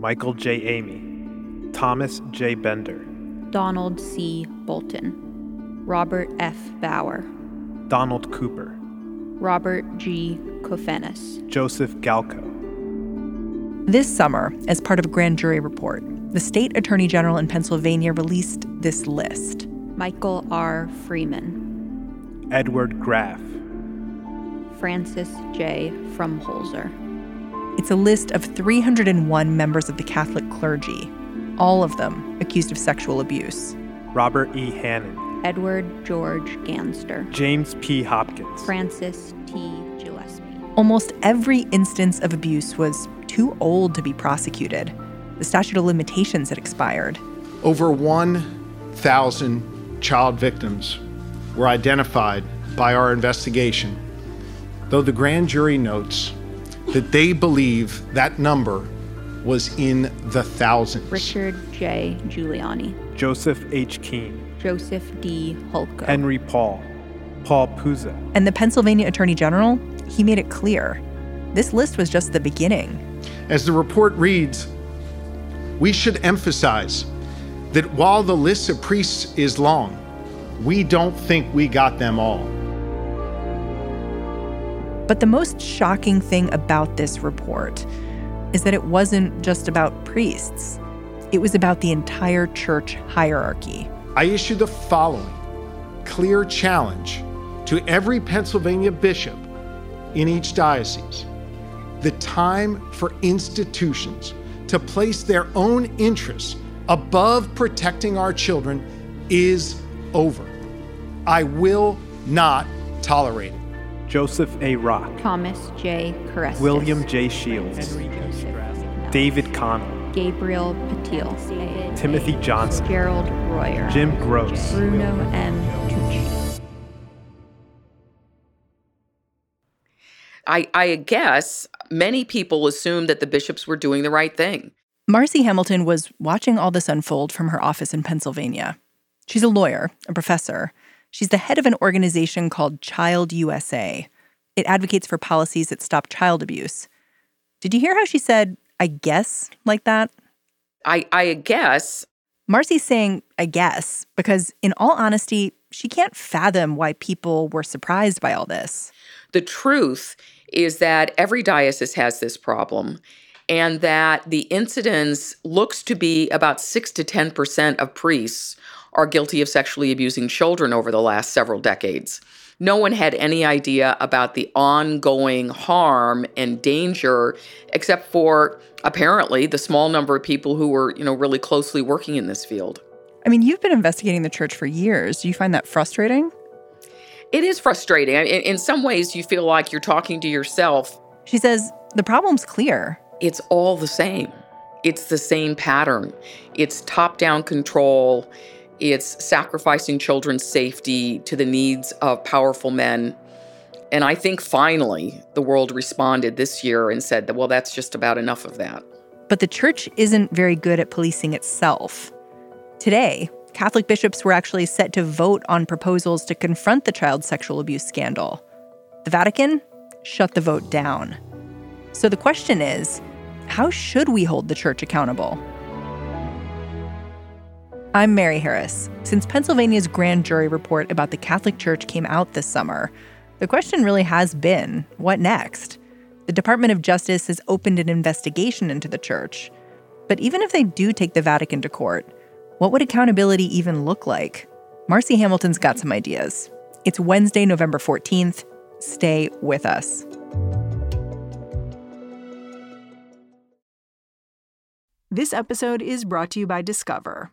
Michael J. Amy, Thomas J. Bender, Donald C. Bolton, Robert F. Bauer, Donald Cooper, Robert G. Kofenis, Joseph Galco. This summer, as part of a grand jury report, the state attorney general in Pennsylvania released this list Michael R. Freeman, Edward Graff, Francis J. Frumholzer. It's a list of 301 members of the Catholic clergy, all of them accused of sexual abuse. Robert E. Hannon, Edward George Ganster, James P. Hopkins, Francis T. Gillespie. Almost every instance of abuse was too old to be prosecuted. The statute of limitations had expired. Over 1,000 child victims were identified by our investigation, though the grand jury notes that they believe that number was in the thousands. Richard J. Giuliani, Joseph H. Keene, Joseph D. Hulko, Henry Paul, Paul Puza, And the Pennsylvania Attorney General, he made it clear this list was just the beginning. As the report reads, we should emphasize that while the list of priests is long, we don't think we got them all. But the most shocking thing about this report is that it wasn't just about priests, it was about the entire church hierarchy. I issue the following clear challenge to every Pennsylvania bishop in each diocese. The time for institutions to place their own interests above protecting our children is over. I will not tolerate it. Joseph A. Rock, Thomas J. Carestis, William J. Shields, David Connell, Gabriel Patil, Timothy Johnson, Gerald Royer, Jim Gross, Bruno M. Tucci. I, I guess many people assumed that the bishops were doing the right thing. Marci Hamilton was watching all this unfold from her office in Pennsylvania. She's a lawyer, a professor. She's the head of an organization called Child USA. It advocates for policies that stop child abuse. Did you hear how she said, I guess, like that? I, I guess Marci's saying, I guess, because in all honesty, she can't fathom why people were surprised by all this. the truth is that every diocese has this problem and that the incidence looks to be about 6 to 10% of priests are guilty of sexually abusing children over the last several decades. No one had any idea about the ongoing harm and danger except for apparently the small number of people who were, you know, really closely working in this field. I mean, you've been investigating the church for years. Do you find that frustrating? It is frustrating. In, in some ways you feel like you're talking to yourself She says, the problem's clear. it's all the same. It's the same pattern. It's top down control. It's sacrificing children's safety to the needs of powerful men. And I think finally the world responded this year and said that, well, that's just about enough of that. But the church isn't very good at policing itself. Today, Catholic bishops were actually set to vote on proposals to confront the child sexual abuse scandal. The Vatican shut the vote down. So the question is how should we hold the church accountable? I'm Mary Harris. Since Pennsylvania's grand jury report about the Catholic Church came out this summer, the question really has been what next? The Department of Justice has opened an investigation into the church. But even if they do take the Vatican to court, what would accountability even look like? Marci Hamilton's got some ideas. It's Wednesday, November 14th. Stay with us. This episode is brought to you by Discover.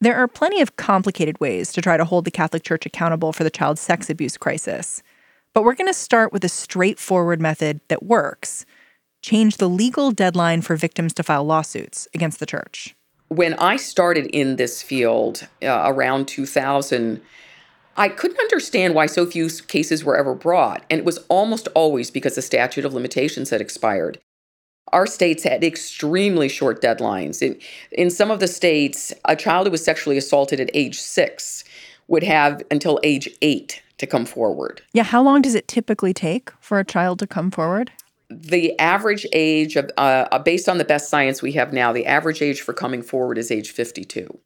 There are plenty of complicated ways to try to hold the Catholic Church accountable for the child sex abuse crisis. But we're going to start with a straightforward method that works change the legal deadline for victims to file lawsuits against the church. When I started in this field uh, around 2000, I couldn't understand why so few cases were ever brought, and it was almost always because the statute of limitations had expired. Our states had extremely short deadlines. In, in some of the states, a child who was sexually assaulted at age six would have until age eight to come forward. Yeah, how long does it typically take for a child to come forward? The average age of, uh, uh based on the best science we have now, the average age for coming forward is age 52.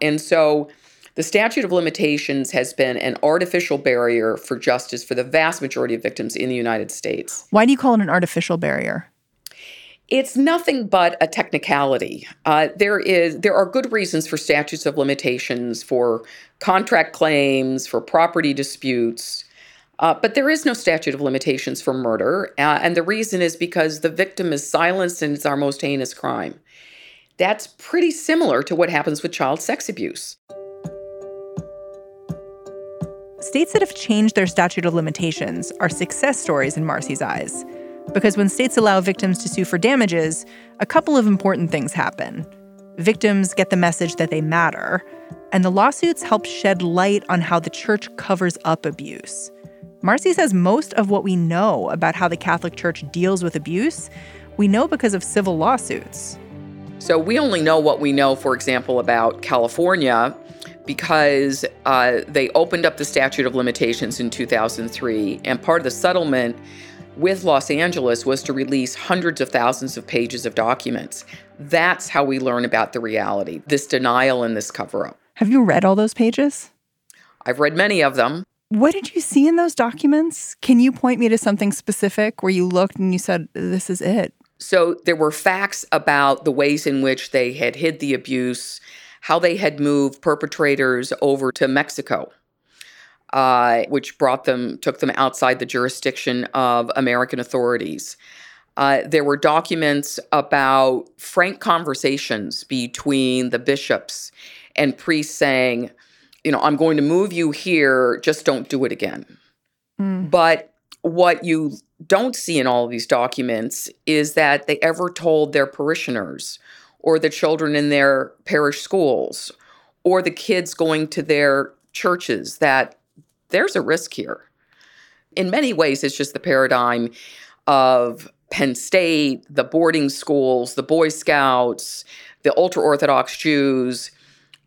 And so the statute of limitations has been an artificial barrier for justice for the vast majority of victims in the United States. Why do you call it an artificial barrier? It's nothing but a technicality. Uh, there is there are good reasons for statutes of limitations for contract claims, for property disputes, uh, but there is no statute of limitations for murder, uh, and the reason is because the victim is silenced and it's our most heinous crime. That's pretty similar to what happens with child sex abuse. States that have changed their statute of limitations are success stories in Marci's eyes. Because when states allow victims to sue for damages, a couple of important things happen. Victims get the message that they matter, and the lawsuits help shed light on how the church covers up abuse. Marci says most of what we know about how the Catholic Church deals with abuse, we know because of civil lawsuits. So we only know what we know, for example, about California because uh, they opened up the statute of limitations in 2003, and part of the settlement with Los Angeles was to release hundreds of thousands of pages of documents. That's how we learn about the reality, this denial and this cover up. Have you read all those pages? I've read many of them. What did you see in those documents? Can you point me to something specific where you looked and you said, this is it? So there were facts about the ways in which they had hid the abuse, how they had moved perpetrators over to Mexico, uh, which brought them, took them outside the jurisdiction of American authorities. Uh, there were documents about frank conversations between the bishops and priests saying, you know, I'm going to move you here, just don't do it again. Mm. But what you don't see in all of these documents is that they ever told their parishioners or the children in their parish schools or the kids going to their churches that there's a risk here. In many ways, it's just the paradigm of Penn State, the boarding schools, the Boy Scouts, the ultra Orthodox Jews.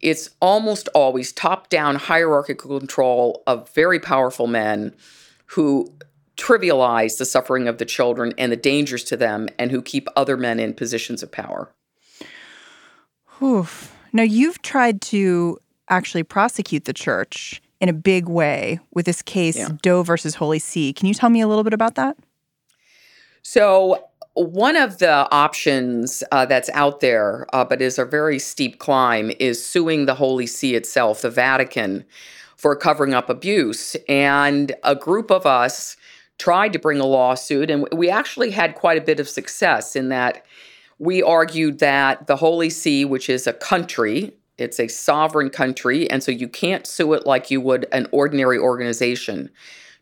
It's almost always top down hierarchical control of very powerful men who trivialize the suffering of the children and the dangers to them and who keep other men in positions of power. Oof. Now, you've tried to actually prosecute the church in a big way with this case, yeah. Doe versus Holy See. Can you tell me a little bit about that? So, one of the options uh, that's out there, uh, but is a very steep climb, is suing the Holy See itself, the Vatican, for covering up abuse. And a group of us tried to bring a lawsuit, and we actually had quite a bit of success in that we argued that the Holy See, which is a country, it's a sovereign country, and so you can't sue it like you would an ordinary organization.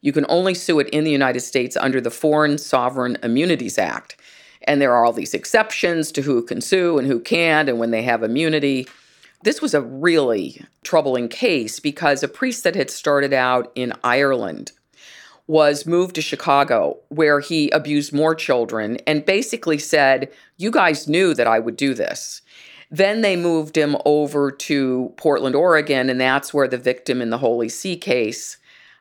You can only sue it in the United States under the Foreign Sovereign Immunities Act. And there are all these exceptions to who can sue and who can't, and when they have immunity. This was a really troubling case because a priest that had started out in Ireland was moved to Chicago, where he abused more children and basically said, You guys knew that I would do this. Then they moved him over to Portland, Oregon, and that's where the victim in the Holy See case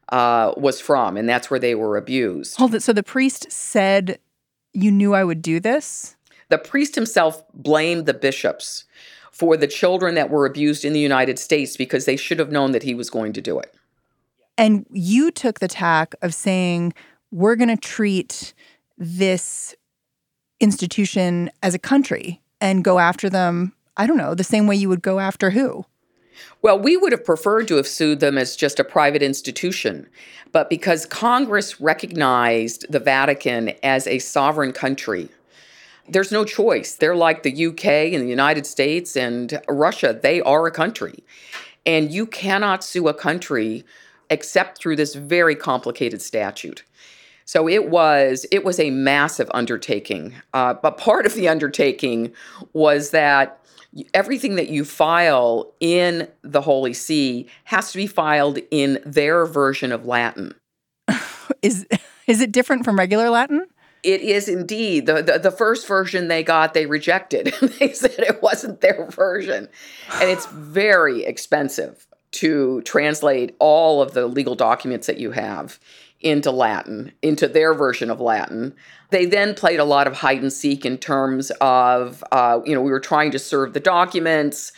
uh, was from, and that's where they were abused. Hold it. So the priest said, You knew I would do this? The priest himself blamed the bishops for the children that were abused in the United States because they should have known that he was going to do it. And you took the tack of saying, we're going to treat this institution as a country and go after them, I don't know, the same way you would go after who? Well, we would have preferred to have sued them as just a private institution. But because Congress recognized the Vatican as a sovereign country, there's no choice. They're like the UK and the United States and Russia. They are a country. And you cannot sue a country except through this very complicated statute. So it was it was a massive undertaking. Uh, but part of the undertaking was that everything that you file in the Holy See has to be filed in their version of Latin. is is it different from regular Latin? It is indeed. The, the, the first version they got, they rejected. they said it wasn't their version. And it's very expensive to translate all of the legal documents that you have into Latin, into their version of Latin. They then played a lot of hide and seek in terms of, uh, you know, we were trying to serve the documents.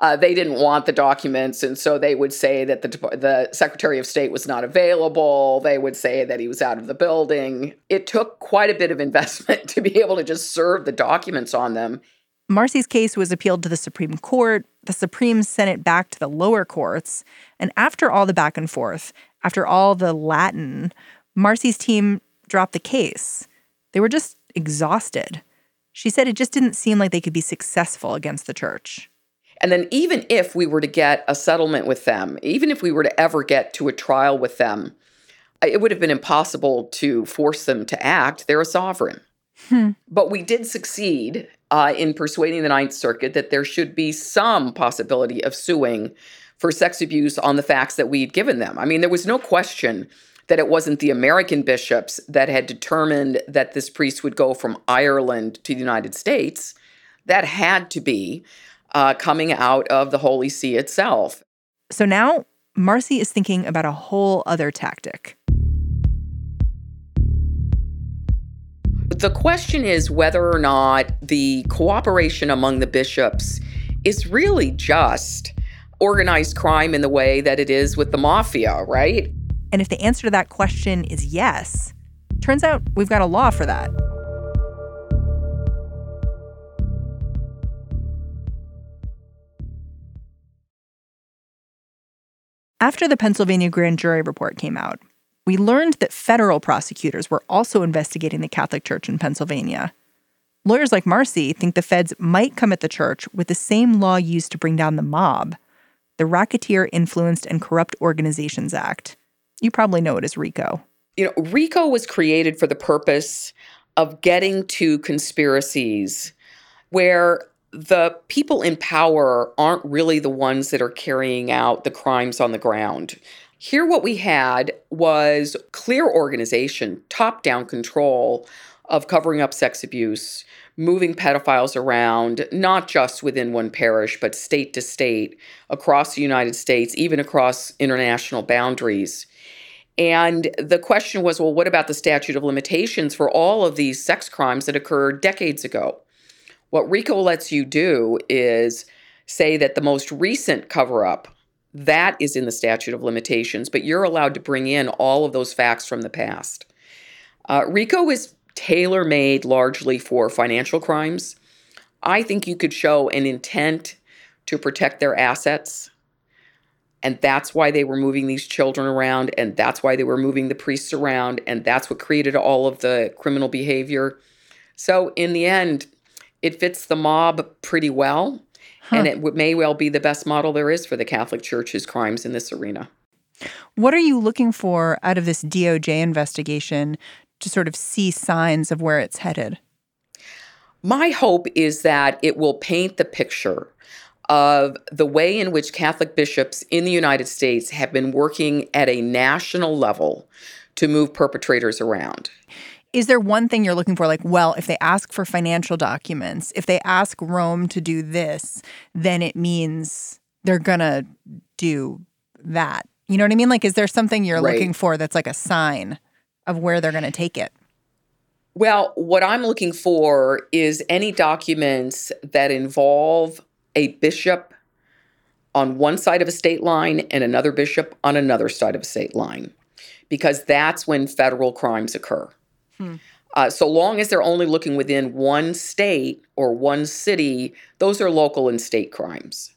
Uh, they didn't want the documents, and so they would say that the the Secretary of State was not available. They would say that he was out of the building. It took quite a bit of investment to be able to just serve the documents on them. Marci's case was appealed to the Supreme Court. The Supreme sent it back to the lower courts. And after all the back and forth, after all the Latin, Marci's team dropped the case. They were just exhausted. She said it just didn't seem like they could be successful against the church. And then, even if we were to get a settlement with them, even if we were to ever get to a trial with them, it would have been impossible to force them to act. They're a sovereign. Hmm. But we did succeed uh, in persuading the Ninth Circuit that there should be some possibility of suing for sex abuse on the facts that we'd given them. I mean, there was no question that it wasn't the American bishops that had determined that this priest would go from Ireland to the United States. That had to be uh, coming out of the Holy See itself. So now Marci is thinking about a whole other tactic. The question is whether or not the cooperation among the bishops is really just organized crime in the way that it is with the mafia, right? And if the answer to that question is yes, turns out we've got a law for that. After the Pennsylvania grand jury report came out, we learned that federal prosecutors were also investigating the Catholic Church in Pennsylvania. Lawyers like Marci think the feds might come at the church with the same law used to bring down the mob the Racketeer Influenced and Corrupt Organizations Act. You probably know it as RICO. You know, RICO was created for the purpose of getting to conspiracies where the people in power aren't really the ones that are carrying out the crimes on the ground. Here, what we had was clear organization, top down control of covering up sex abuse, moving pedophiles around, not just within one parish, but state to state, across the United States, even across international boundaries. And the question was well, what about the statute of limitations for all of these sex crimes that occurred decades ago? What RICO lets you do is say that the most recent cover up that is in the statute of limitations, but you're allowed to bring in all of those facts from the past. Uh, RICO is tailor made largely for financial crimes. I think you could show an intent to protect their assets. And that's why they were moving these children around. And that's why they were moving the priests around. And that's what created all of the criminal behavior. So, in the end, it fits the mob pretty well. Huh. And it may well be the best model there is for the Catholic Church's crimes in this arena. What are you looking for out of this DOJ investigation to sort of see signs of where it's headed? My hope is that it will paint the picture of the way in which Catholic bishops in the United States have been working at a national level to move perpetrators around. Is there one thing you're looking for? Like, well, if they ask for financial documents, if they ask Rome to do this, then it means they're going to do that. You know what I mean? Like, is there something you're right. looking for that's like a sign of where they're going to take it? Well, what I'm looking for is any documents that involve a bishop on one side of a state line and another bishop on another side of a state line, because that's when federal crimes occur. Hmm. Uh, so long as they're only looking within one state or one city, those are local and state crimes.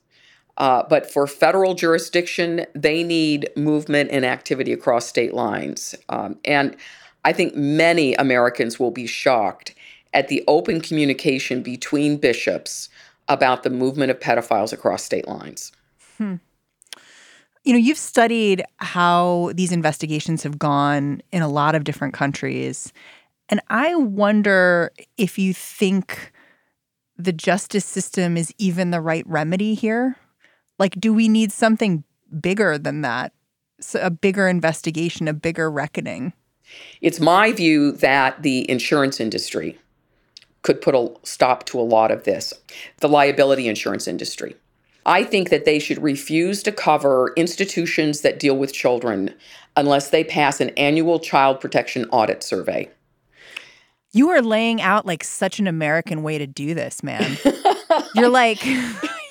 Uh, but for federal jurisdiction, they need movement and activity across state lines. Um, and I think many Americans will be shocked at the open communication between bishops about the movement of pedophiles across state lines. Hmm. You know, you've studied how these investigations have gone in a lot of different countries. And I wonder if you think the justice system is even the right remedy here. Like, do we need something bigger than that? So a bigger investigation, a bigger reckoning? It's my view that the insurance industry could put a stop to a lot of this, the liability insurance industry. I think that they should refuse to cover institutions that deal with children unless they pass an annual child protection audit survey. You are laying out like such an American way to do this, man. You're like,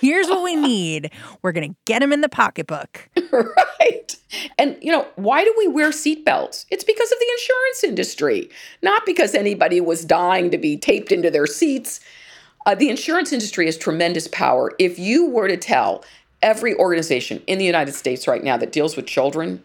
here's what we need. We're going to get them in the pocketbook. right. And, you know, why do we wear seatbelts? It's because of the insurance industry, not because anybody was dying to be taped into their seats. Uh, the insurance industry has tremendous power. If you were to tell every organization in the United States right now that deals with children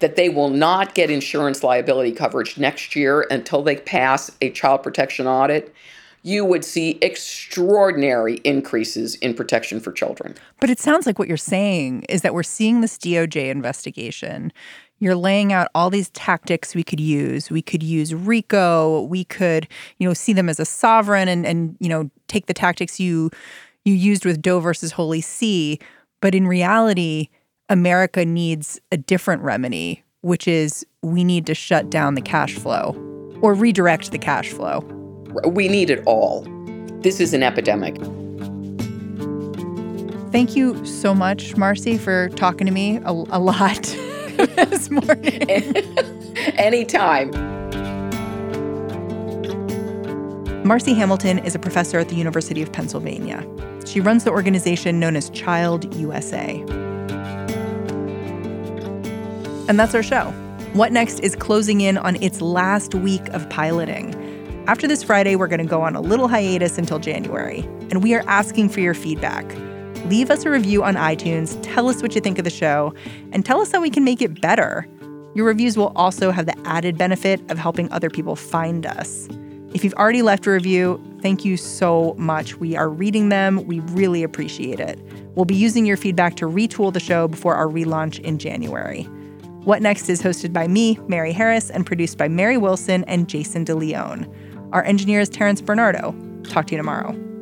that they will not get insurance liability coverage next year until they pass a child protection audit, you would see extraordinary increases in protection for children. But it sounds like what you're saying is that we're seeing this DOJ investigation. You're laying out all these tactics we could use. We could use RICO. We could, you know, see them as a sovereign and and you know take the tactics you you used with Doe versus Holy See. But in reality, America needs a different remedy, which is we need to shut down the cash flow or redirect the cash flow. We need it all. This is an epidemic. Thank you so much, Marci, for talking to me a, a lot this morning. Anytime. Marci Hamilton is a professor at the University of Pennsylvania. She runs the organization known as Child USA. And that's our show. What Next is closing in on its last week of piloting. After this Friday, we're going to go on a little hiatus until January, and we are asking for your feedback. Leave us a review on iTunes, tell us what you think of the show, and tell us how we can make it better. Your reviews will also have the added benefit of helping other people find us. If you've already left a review, thank you so much. We are reading them. We really appreciate it. We'll be using your feedback to retool the show before our relaunch in January. What Next is hosted by me, Mary Harris, and produced by Mary Wilson and Jason DeLeon. Our engineer is Terrence Bernardo. Talk to you tomorrow.